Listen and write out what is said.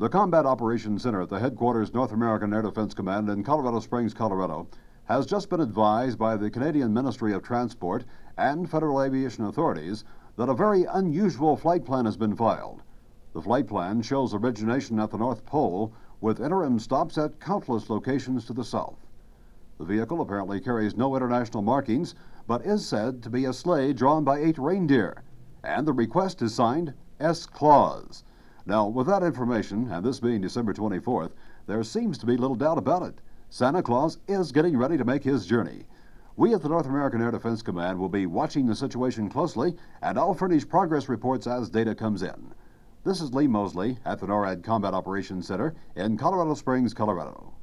The Combat Operations Center at the headquarters North American Air Defense Command in Colorado Springs, Colorado, has just been advised by the Canadian Ministry of Transport and Federal Aviation Authorities that a very unusual flight plan has been filed. The flight plan shows origination at the North Pole with interim stops at countless locations to the south. The vehicle apparently carries no international markings, but is said to be a sleigh drawn by eight reindeer, and the request is signed S. Claus. Now, with that information, and this being December 24th, there seems to be little doubt about it. Santa Claus is getting ready to make his journey. We at the North American Air Defense Command will be watching the situation closely, and I'll furnish progress reports as data comes in. This is Lee Mosley at the NORAD Combat Operations Center in Colorado Springs, Colorado.